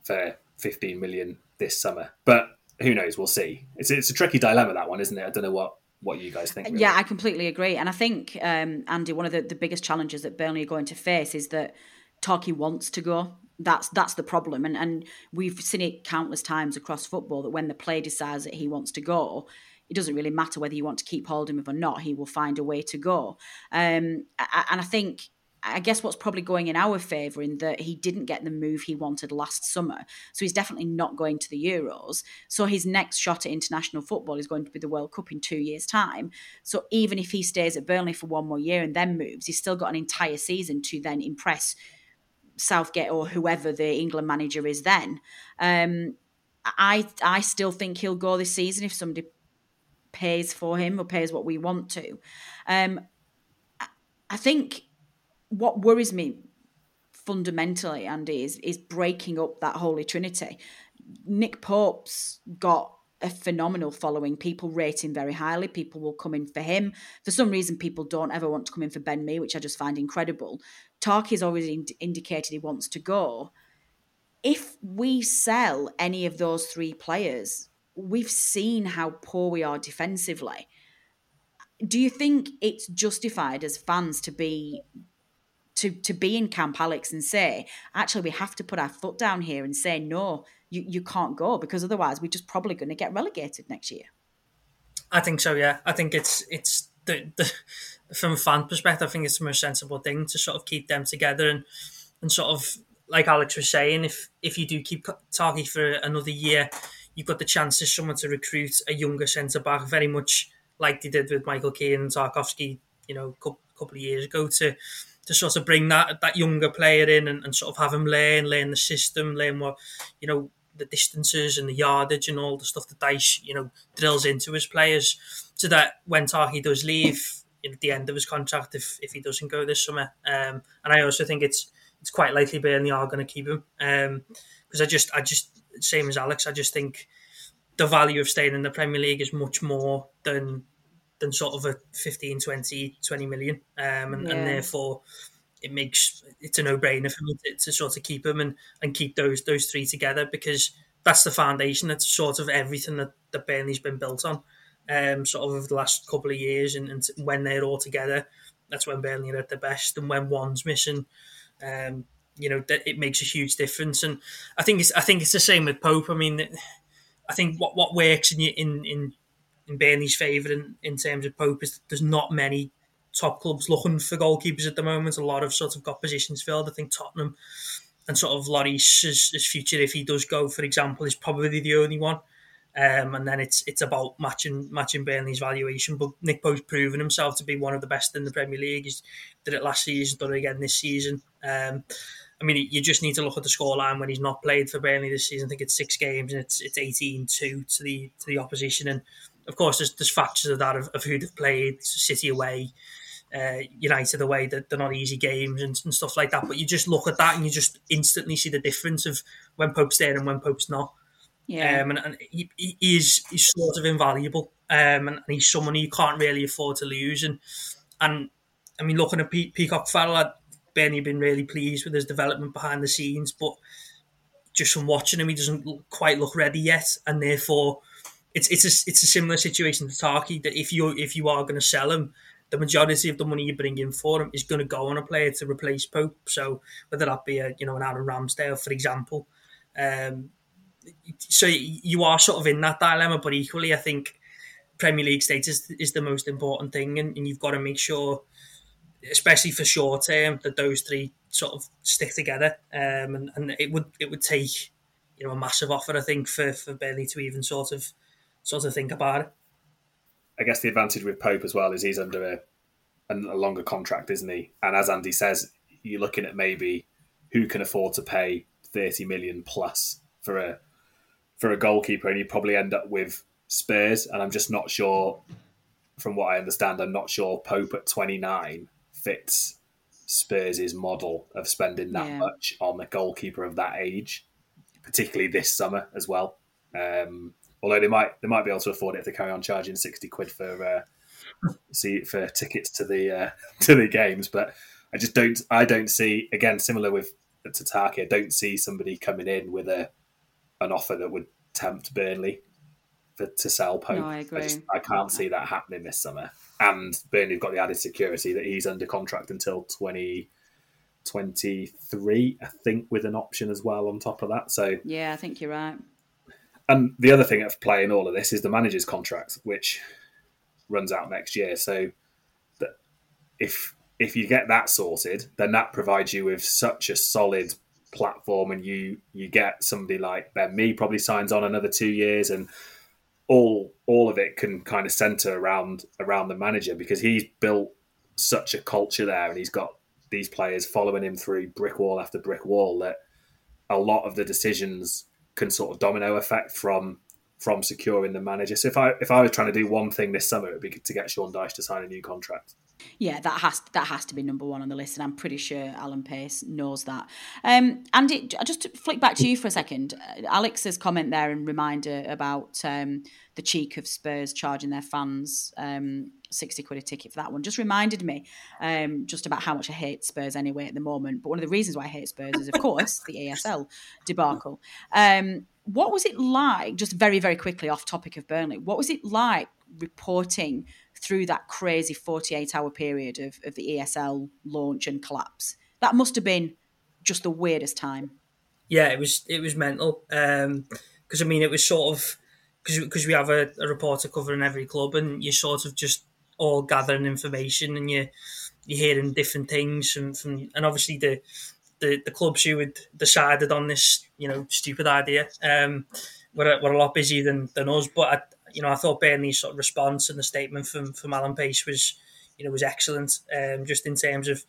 for 15 million this summer. But who knows? We'll see. It's it's a tricky dilemma that one, isn't it? I don't know what what you guys think. really. Yeah, I completely agree. And I think, um, Andy, one of the, the biggest challenges that Burnley are going to face is that Tarky wants to go. That's that's the problem. And and we've seen it countless times across football that when the player decides that he wants to go, it doesn't really matter whether you want to keep hold of him or not. He will find a way to go. Um, and I think I guess what's probably going in our favour in that he didn't get the move he wanted last summer. So he's definitely not going to the Euros. So his next shot at international football is going to be the World Cup in two years' time. So even if he stays at Burnley for one more year and then moves, he's still got an entire season to then impress Southgate or whoever the England manager is then. Um, I I still think he'll go this season if somebody pays for him or pays what we want to. Um, I- I think what worries me fundamentally, Andy, is is breaking up that holy trinity. Nick Pope's got a phenomenal following. People rate him very highly. People will come in for him. For some reason, people don't ever want to come in for Ben Mee, which I just find incredible. Tarky's already ind- indicated he wants to go. If we sell any of those three players, we've seen how poor we are defensively. Do you think it's justified as fans to be to to be in camp, Alex, and say, actually, we have to put our foot down here and say, no, you, you can't go because otherwise we're just probably going to get relegated next year. I think so. Yeah, I think it's it's the, the from a fan perspective, I think it's the most sensible thing to sort of keep them together and and sort of like Alex was saying, if if you do keep Tarky for another year, you've got the chance as someone to recruit a younger centre back, very much like they did with Michael Keane and Tarkowski, you know, a couple, couple of years ago to to sort of bring that that younger player in and, and sort of have him learn, learn the system, learn what you know the distances and the yardage and all the stuff that Dyche, you know, drills into his players, so that when Tarky does leave at the end of his contract, if if he doesn't go this summer, um, and I also think it's it's quite likely Burnley are going to keep him because um, I just I just same as Alex, I just think the value of staying in the Premier League is much more than than sort of a 15, 20, 20 million. Um, and, yeah. and therefore it makes it's a no brainer for me to, to, sort of keep them and, and keep those those three together because that's the foundation. That's sort of everything that, that Burnley's been built on, um, sort of over the last couple of years. And, and when they're all together, that's when Burnley are at their best. And when one's missing, um, you know, that it makes a huge difference. And I think it's I think it's the same with Pope. I mean, I think what what works in in in, in Burnley's favour in, in terms of Pope is there's not many top clubs looking for goalkeepers at the moment. A lot of sort of got positions filled. I think Tottenham and sort of Lloris's future, if he does go, for example, is probably the only one. Um, and then it's it's about matching matching Burnley's valuation. But Nick Pope's proven himself to be one of the best in the Premier League. He's did it last season, done it again this season. Um, I mean, you just need to look at the scoreline when he's not played for Burnley this season. I think it's six games and it's it's 18-2 to the to the opposition. And of course, there's, there's factors of that of, of who they've played, City away, uh, United away. That they're not easy games and, and, stuff like that. But you just look at that and you just instantly see the difference of when Pope's there and when Pope's not. Yeah, um, and, and he, he is he's sort of invaluable. Um, and, he's someone you can't really afford to lose. And and I mean, looking at Pe- Peacock Farrell, Benny been really pleased with his development behind the scenes, but just from watching him, he doesn't quite look ready yet, and therefore it's it's a it's a similar situation to Tarky that if you if you are going to sell him, the majority of the money you bring in for him is going to go on a player to replace Pope. So whether that be a you know an Aaron Ramsdale, for example, um, so you are sort of in that dilemma. But equally, I think Premier League status is the most important thing, and, and you've got to make sure especially for short term, that those three sort of stick together. Um, and, and it would it would take you know a massive offer, I think, for for Burnley to even sort of sort of think about it. I guess the advantage with Pope as well is he's under a, a longer contract, isn't he? And as Andy says, you're looking at maybe who can afford to pay 30 million plus for a for a goalkeeper, and you probably end up with Spurs. And I'm just not sure, from what I understand, I'm not sure Pope at 29 fits Spurs' model of spending that yeah. much on a goalkeeper of that age, particularly this summer as well. Um, although they might they might be able to afford it if they carry on charging sixty quid for uh, see for tickets to the uh, to the games, but I just don't I don't see again similar with Tarky. I don't see somebody coming in with a an offer that would tempt Burnley for, to sell Pope. No, I agree. I, just, I can't see that happening this summer and Burnley have got the added security that he's under contract until 2023, I think, with an option as well on top of that. So yeah, I think you're right. And the other thing at play in all of this is the manager's contract, which runs out next year. So that if if you get that sorted, then that provides you with such a solid platform, and you you get somebody like Ben Mee probably signs on another two years, and all all of it can kind of center around around the manager because he's built such a culture there and he's got these players following him through brick wall after brick wall that a lot of the decisions can sort of domino effect from from securing the manager. So if I if I was trying to do one thing this summer, it would be to get Sean Dyche to sign a new contract. Yeah, that has that has to be number one on the list, and I'm pretty sure Alan Pace knows that. Um, Andy, just to flick back to you for a second. Uh, Alex's comment there and reminder about um, the cheek of Spurs charging their fans um, sixty quid a ticket for that one just reminded me um, just about how much I hate Spurs anyway at the moment. But one of the reasons why I hate Spurs is, of course, the ESL debacle. Um, what was it like? Just very very quickly off topic of Burnley. What was it like reporting? through that crazy 48 hour period of, of the ESL launch and collapse. That must have been just the weirdest time. Yeah, it was it was mental. Because I mean, it was sort of because we have a, a reporter covering every club, and you sort of just all gathering information, and you you're hearing different things from, from and obviously the, the the clubs who had decided on this you know stupid idea um, were, were a lot busier than, than us. But I, you know, I thought Burnley's sort of response and the statement from from Alan Pace was you know was excellent. Um, just in terms of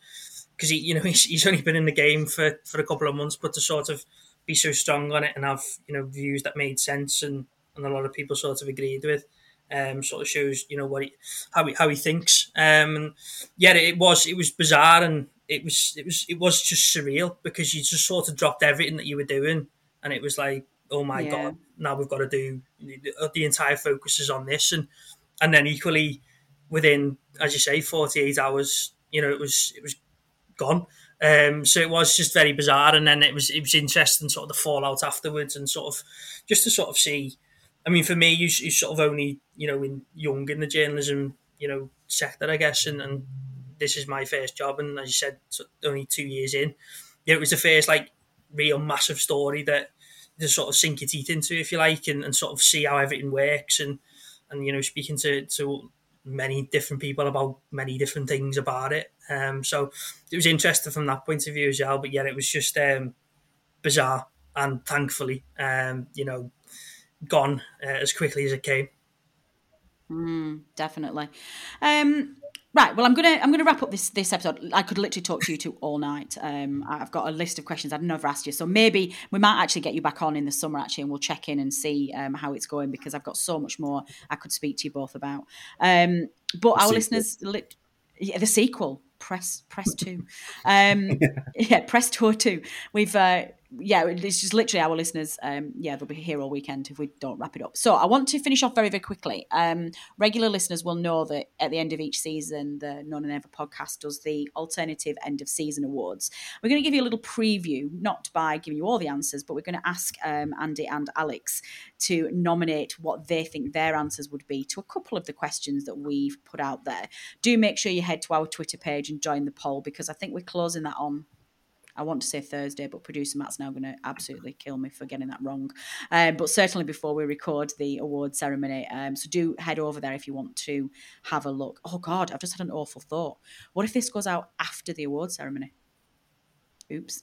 because he you know he's, he's only been in the game for for a couple of months, but to sort of be so strong on it and have you know views that made sense and and a lot of people sort of agreed with. Um, sort of shows you know what he, how he how he thinks. Um, yeah, it was it was bizarre and it was it was it was just surreal because you just sort of dropped everything that you were doing and it was like oh my Yeah. god now we've got to do the entire focus is on this and and then equally within as you say 48 hours you know it was it was gone um so it was just very bizarre and then it was it was interesting sort of the fallout afterwards and sort of just to sort of see i mean for me you, sort of only you know in young in the journalism you know sector i guess and, and this is my first job and as you said only two years in. Yeah it was the first like real massive story that to sort of sink your teeth into if you like and, and sort of see how everything works and and you know speaking to to many different people about many different things about it. Um so it was interesting from that point of view as well but yeah it was just um bizarre and thankfully um you know gone uh, as quickly as it came Mm, definitely. Um, right. Well, I'm gonna I'm gonna wrap up this this episode. I could literally talk to you two all night. Um, I've got a list of questions I've never asked you, so maybe we might actually get you back on in the summer actually, and we'll check in and see um, how it's going because I've got so much more I could speak to you both about. Um, but our sequel. listeners, li- yeah, the sequel. Press press two, um, yeah, press tour two. We've uh, yeah, it's just literally our listeners. Um, yeah, they'll be here all weekend if we don't wrap it up. So I want to finish off very, very quickly. Um, regular listeners will know that at the end of each season, the No Nay Never podcast does the alternative end of season awards. We're going to give you a little preview, not by giving you all the answers, but we're going to ask um, Andy and Alex to nominate what they think their answers would be to a couple of the questions that we've put out there. Do make sure you head to our Twitter page and join the poll because I think we're closing that on I want to say Thursday, but producer Matt's now going to absolutely kill me for getting that wrong. Um, but certainly before we record the award ceremony. Um, so do head over there if you want to have a look. Oh, God, I've just had an awful thought. What if this goes out after the award ceremony? Oops.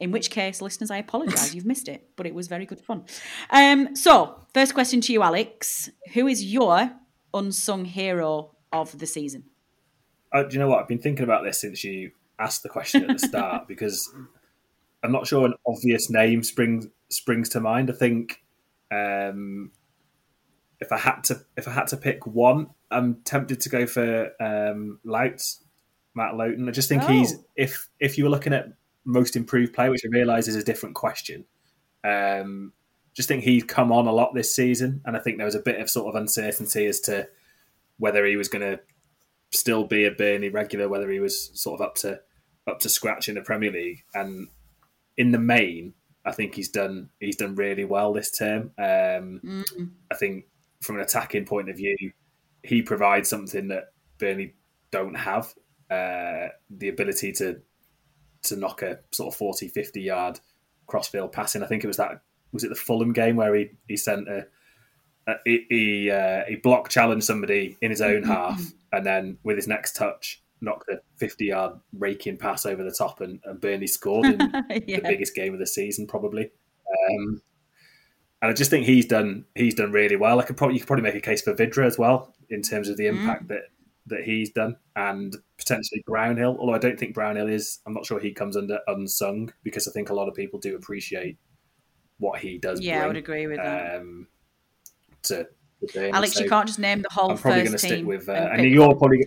In which case, listeners, I apologise. You've missed it, but it was very good fun. Um, so, first question to you, Alex. Who is your unsung hero of the season? Uh, do you know what? I've been thinking about this since you asked the question at the start because I'm not sure an obvious name springs springs to mind. I think um, if I had to if I had to pick one, I'm tempted to go for um, Louts, Matt Lowton. I just think he's Oh. if if you were looking at most improved player, which I realise is a different question. Um, just think he's come on a lot this season, and I think there was a bit of sort of uncertainty as to whether he was going to still be a Burnley regular, whether he was sort of up to up to scratch in the Premier League. And in the main, I think he's done he's done really well this term. Um, I think from an attacking point of view, he provides something that Burnley don't have uh, the ability to to knock a sort of 40, 50 yard crossfield passing. I think it was that was it the Fulham game where he he sent a. a he he, uh, he block challenged somebody in his own half, and then with his next touch, knocked a fifty-yard raking pass over the top, and, and Burnley scored in the biggest game of the season, probably. Um, and I just think he's done he's done really well. I could probably you could probably make a case for Vydra as well in terms of the impact that that he's done, and potentially Brownhill. Although I don't think Brownhill is, I'm not sure he comes under unsung because I think a lot of people do appreciate what he does. Yeah, I would agree with that. Um, to, to. Alex, you can't just name the whole I'm probably going to stick with, uh, pick you're probably.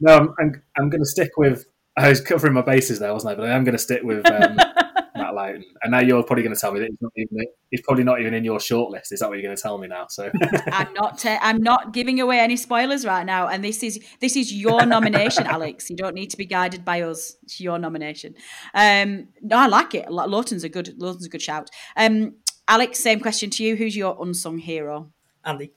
No, I'm, I'm, I'm going to stick with. I was covering my bases there, wasn't I? But I am going to stick with um, Matt Lowton. And now you're probably going to tell me that he's not even. He's probably not even in your shortlist. Is that what you're going to tell me now? So I'm not. ta- I'm not giving away any spoilers right now. And this is this is your nomination, Alex. You don't need to be guided by us. It's your nomination. Um, no, I like it. Lo- Lowton's a good. Lowton's a good shout. Um, Alex, same question to you. Who's your unsung hero? Andy.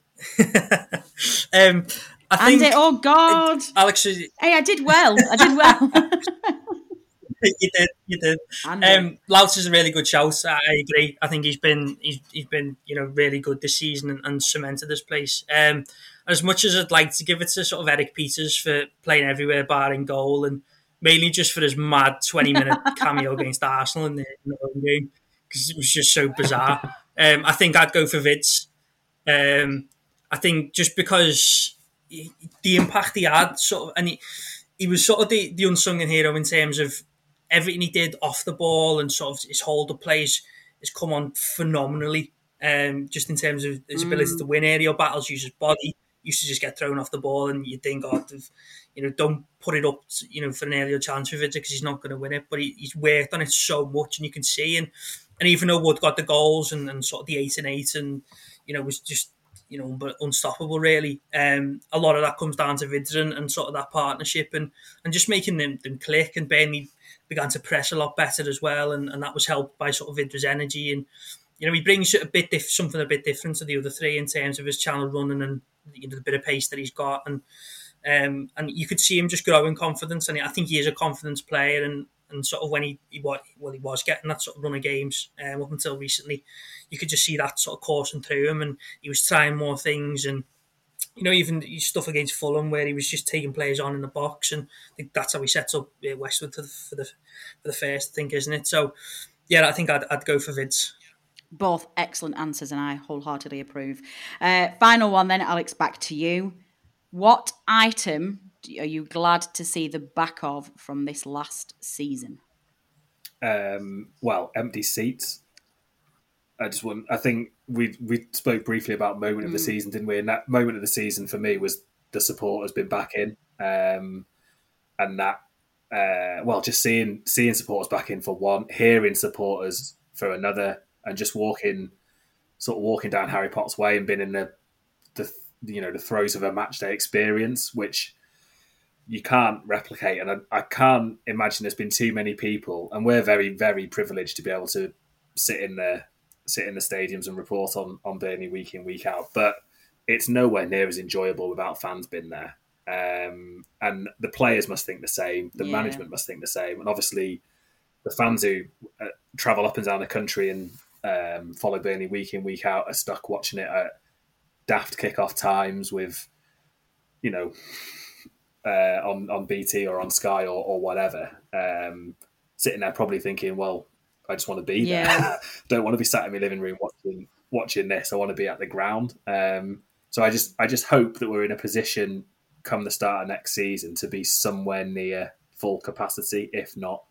um, I think Andy. Oh God. Alex Hey, I did well. I did well. you did, you did. Um, Louts is a really good shout. I agree. I think he's been he's, he's been you know really good this season and, and cemented this place. Um, as much as I'd like to give it to sort of Erik Pieters for playing everywhere, barring goal, and mainly just for his mad twenty minute cameo against Arsenal in the, in the home game because it was just so bizarre. Um, I think I'd go for Vids. Um, I think just because the impact he had, sort of, and he, he was sort of the, the unsung hero in terms of everything he did off the ball and sort of his hold of plays has come on phenomenally. Um, just in terms of his ability Mm. to win aerial battles, use his body. Used to just get thrown off the ball, and you think, oh, you know, don't put it up, you know, for an aerial chance with it because he's not going to win it. But he, he's worked on it so much, and you can see. And and even though Wood got the goals and, and sort of the eight and eight, and you know, was just you know, but unstoppable really. Um, a lot of that comes down to Vydra and, sort of that partnership and, and just making them, them click. And Burnley began to press a lot better as well. And, and that was helped by sort of Vydra's energy. And you know he brings a bit diff- something a bit different to the other three in terms of his channel running and you know the bit of pace that he's got. And um, and you could see him just growing confidence. And I think he is a confidence player. And and sort of when he, he was well he was getting that sort of run of games um, up until recently you could just see that sort of coursing through him and he was trying more things and you know even stuff against Fulham where he was just taking players on in the box and I think that's how he sets up uh, Westwood for the, for the for the first I think isn't it so yeah I think I'd, I'd go for Vids Both excellent answers, and I wholeheartedly approve. Uh, final one, then, Alex, back to you. What item are you glad to see the back of from this last season? um, well, empty seats. I just want. I think we we spoke briefly about moment of the Mm. season, didn't we? And that moment of the season for me was the support has been back in, um, and that. Uh, well, just seeing seeing supporters back in for one, hearing supporters for another, and just walking, sort of walking down Harry Potts way and being in the, the you know the throes of a match day experience, which you can't replicate. And I, I can't imagine there's been too many people, and we're very, very privileged to be able to sit in the sit in the stadiums and report on on Burnley week in week out. But it's nowhere near as enjoyable without fans being there. Um, and the players must think the same. The Yeah. management must think the same. And obviously, the fans who uh, travel up and down the country and um, follow Burnley week in week out are stuck watching it at daft kickoff times with, you know, uh, on on BT or on Sky or, or whatever, um, sitting there probably thinking, well, I just want to be there. Yeah. Don't want to be sat in my living room watching watching this. I want to be at the ground. Um, so I just I just hope that we're in a position come the start of next season to be somewhere near full capacity, if not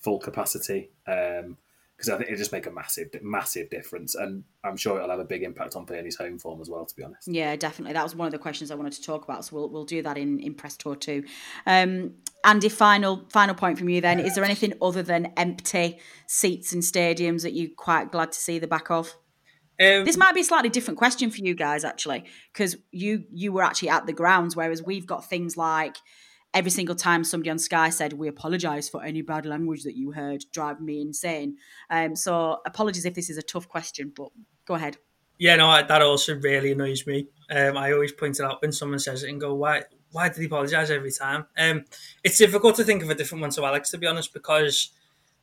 full capacity. Um, because I think it just make a massive, massive difference, and I'm sure it'll have a big impact on Burnley's home form as well. To be honest. Yeah, definitely. That was one of the questions I wanted to talk about. So we'll we'll do that in in press tour too. Um, Andy, final final point from you. Then, is there anything other than empty seats in stadiums that you're quite glad to see the back of? Um, this might be a slightly different question for you guys, actually, because you you were actually at the grounds, whereas we've got things like every single time somebody on Sky said, "We apologise for any bad language that you heard," drive me insane. Um, so apologies if this is a tough question, but go ahead. Yeah, no, that also really annoys me. Um, I always point it out when someone says it and go, "Why? Why did he apologise every time?" Um, it's difficult to think of a different one to Alex, to be honest, because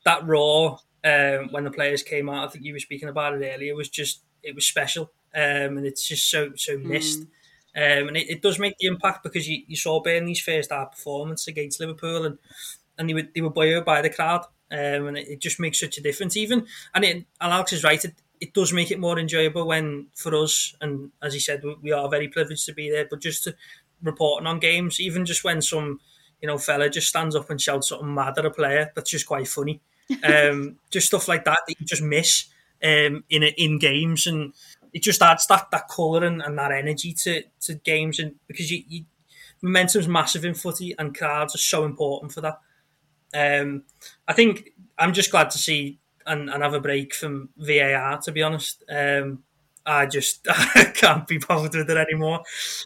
that raw um, when the players came out, I think you were speaking about it earlier, it was just it was special, um, and it's just so so missed. Um, and it, it does make the impact because you, you saw Burnley's first half performance against Liverpool, and and they were they were buoyed by the crowd, um, and it, it just makes such a difference. Even and, it, and Alex is right. It, it does make it more enjoyable when for us, and as he said, we, we are very privileged to be there. But just to reporting on games, even just when some you know fella just stands up and shouts something mad at a player, that's just quite funny. Um, just stuff like that that you just miss um, in in games, and it just adds that that colour and, and that energy to, to games, and because you, you momentum's massive in footy, and crowds are so important for that. Um, I think I'm just glad to see and, and have a break from VAR. To be honest, um, I just I can't be bothered with it anymore.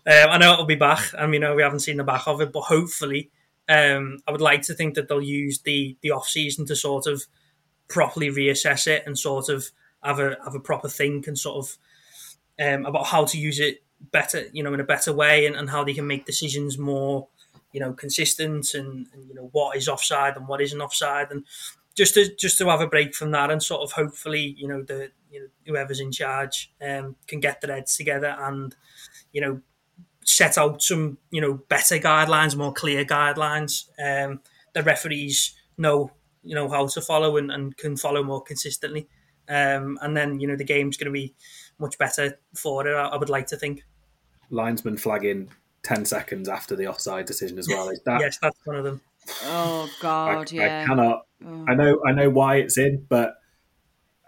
Um, I know it'll be back, and we know we haven't seen the back of it, but hopefully, um, I would like to think that they'll use the the off season to sort of properly reassess it and sort of have a have a proper think and sort of um, about how to use it better, you know, in a better way, and, and how they can make decisions more you know, consistent and, and you know what is offside and what isn't offside, and just to just to have a break from that and sort of hopefully you know the you know whoever's in charge um, can get their heads together and you know set out some you know better guidelines, more clear guidelines. Um, the referees know you know how to follow and, and can follow more consistently. Um, and then you know the game's going to be much better for it. I, I would like to think. Linesman flagging ten seconds after the offside decision as well. Is that? yes, that's one of them. Oh God, I, yeah. I cannot. Oh. I know. I know why it's in, but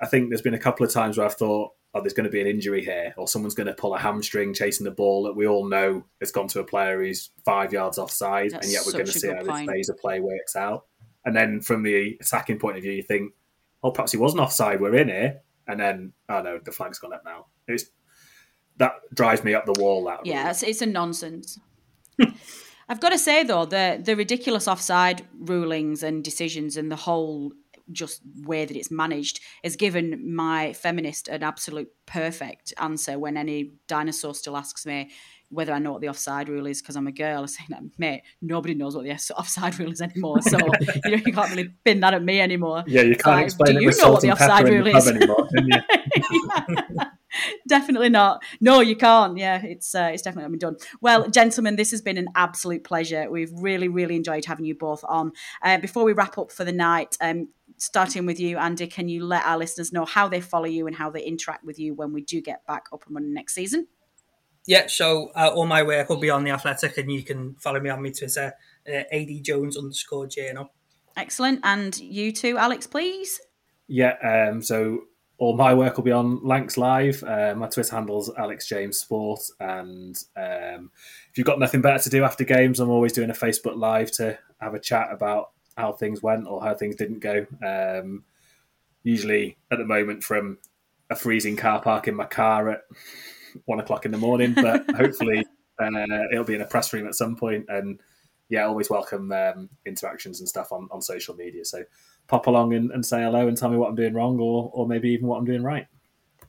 I think there's been a couple of times where I've thought, "Oh, there's going to be an injury here, or someone's going to pull a hamstring chasing the ball that we all know has gone to a player who's five yards offside, That's and yet we're going to see how point. this phase of play works out." And then from the attacking point of view, you think, "Oh, perhaps he wasn't offside. We're in here." And then, oh no, the flag's gone up now. It's that drives me up the wall. That Yeah, it's, it's a nonsense. I've got to say though, the the ridiculous offside rulings and decisions and the whole just way that it's managed has given my feminist an absolute perfect answer when any dinosaur still asks me whether I know what the offside rule is because I'm a girl. I say, that, mate, nobody knows what the offside rule is anymore. So you know you can't really pin that at me anymore. Yeah, you can't like, explain do it you know what the offside rule is? anymore, definitely not. No, you can't. Yeah, it's uh, it's definitely not been done. Well, gentlemen, this has been an absolute pleasure. We've really, really enjoyed having you both on. Uh, before we wrap up for the night, um, starting with you, Andy, can you let our listeners know how they follow you and how they interact with you when we do get back up and running next season? Yeah, so uh, all my work will be on the Athletic, and you can follow me on my Twitter, uh, ad jones underscore journal. Excellent. And you too, Alex, please. Yeah, um, so all my work will be on Lancs Live. Uh, my Twitter handle's Alex James Sport, and um, if you've got nothing better to do after games, I'm always doing a Facebook Live to have a chat about how things went or how things didn't go. Um, usually, at the moment, from a freezing car park in my car at one o'clock in the morning, but hopefully uh, it'll be in a press room at some point. And yeah, always welcome um, interactions and stuff on, on social media. So pop along and, and say hello and tell me what I'm doing wrong or, or maybe even what I'm doing right.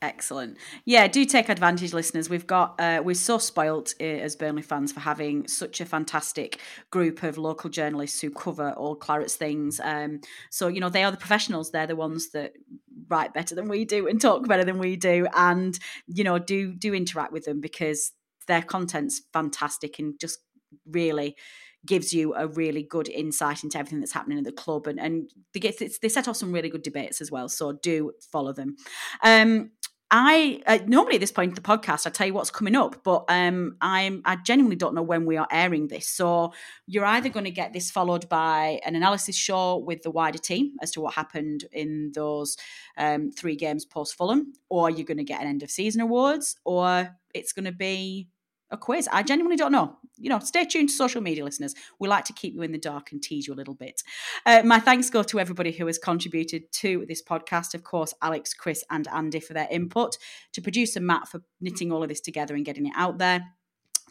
Excellent. Yeah, do take advantage, listeners. We've got uh, we're so spoilt uh, as Burnley fans for having such a fantastic group of local journalists who cover all Clarets things. Um, so you know they are the professionals. They're the ones that write better than we do and talk better than we do, and you know do do interact with them because their content's fantastic and just really gives you a really good insight into everything that's happening at the club and, and they get they set off some really good debates as well so do follow them um I uh, normally at this point in the podcast I tell you what's coming up, but um, I'm I genuinely don't know when we are airing this. So you're either going to get this followed by an analysis show with the wider team as to what happened in those um, three games post Fulham, or you're going to get an end of season awards, or it's going to be a quiz. I genuinely don't know. You know, stay tuned to social media, listeners. We like to keep you in the dark and tease you a little bit. Uh, my thanks go to everybody who has contributed to this podcast. Of course, Alex, Chris, and Andy for their input. To producer Matt for knitting all of this together and getting it out there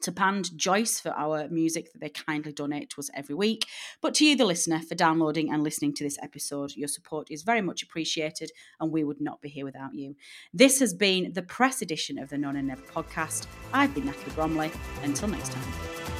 to Pand Joyce for our music that they kindly donate to us every week, but to you, the listener, for downloading and listening to this episode. Your support is very much appreciated, and we would not be here without you. This has been the press edition of the No Nay Never podcast. I've been Natalie Bromley. Until next time.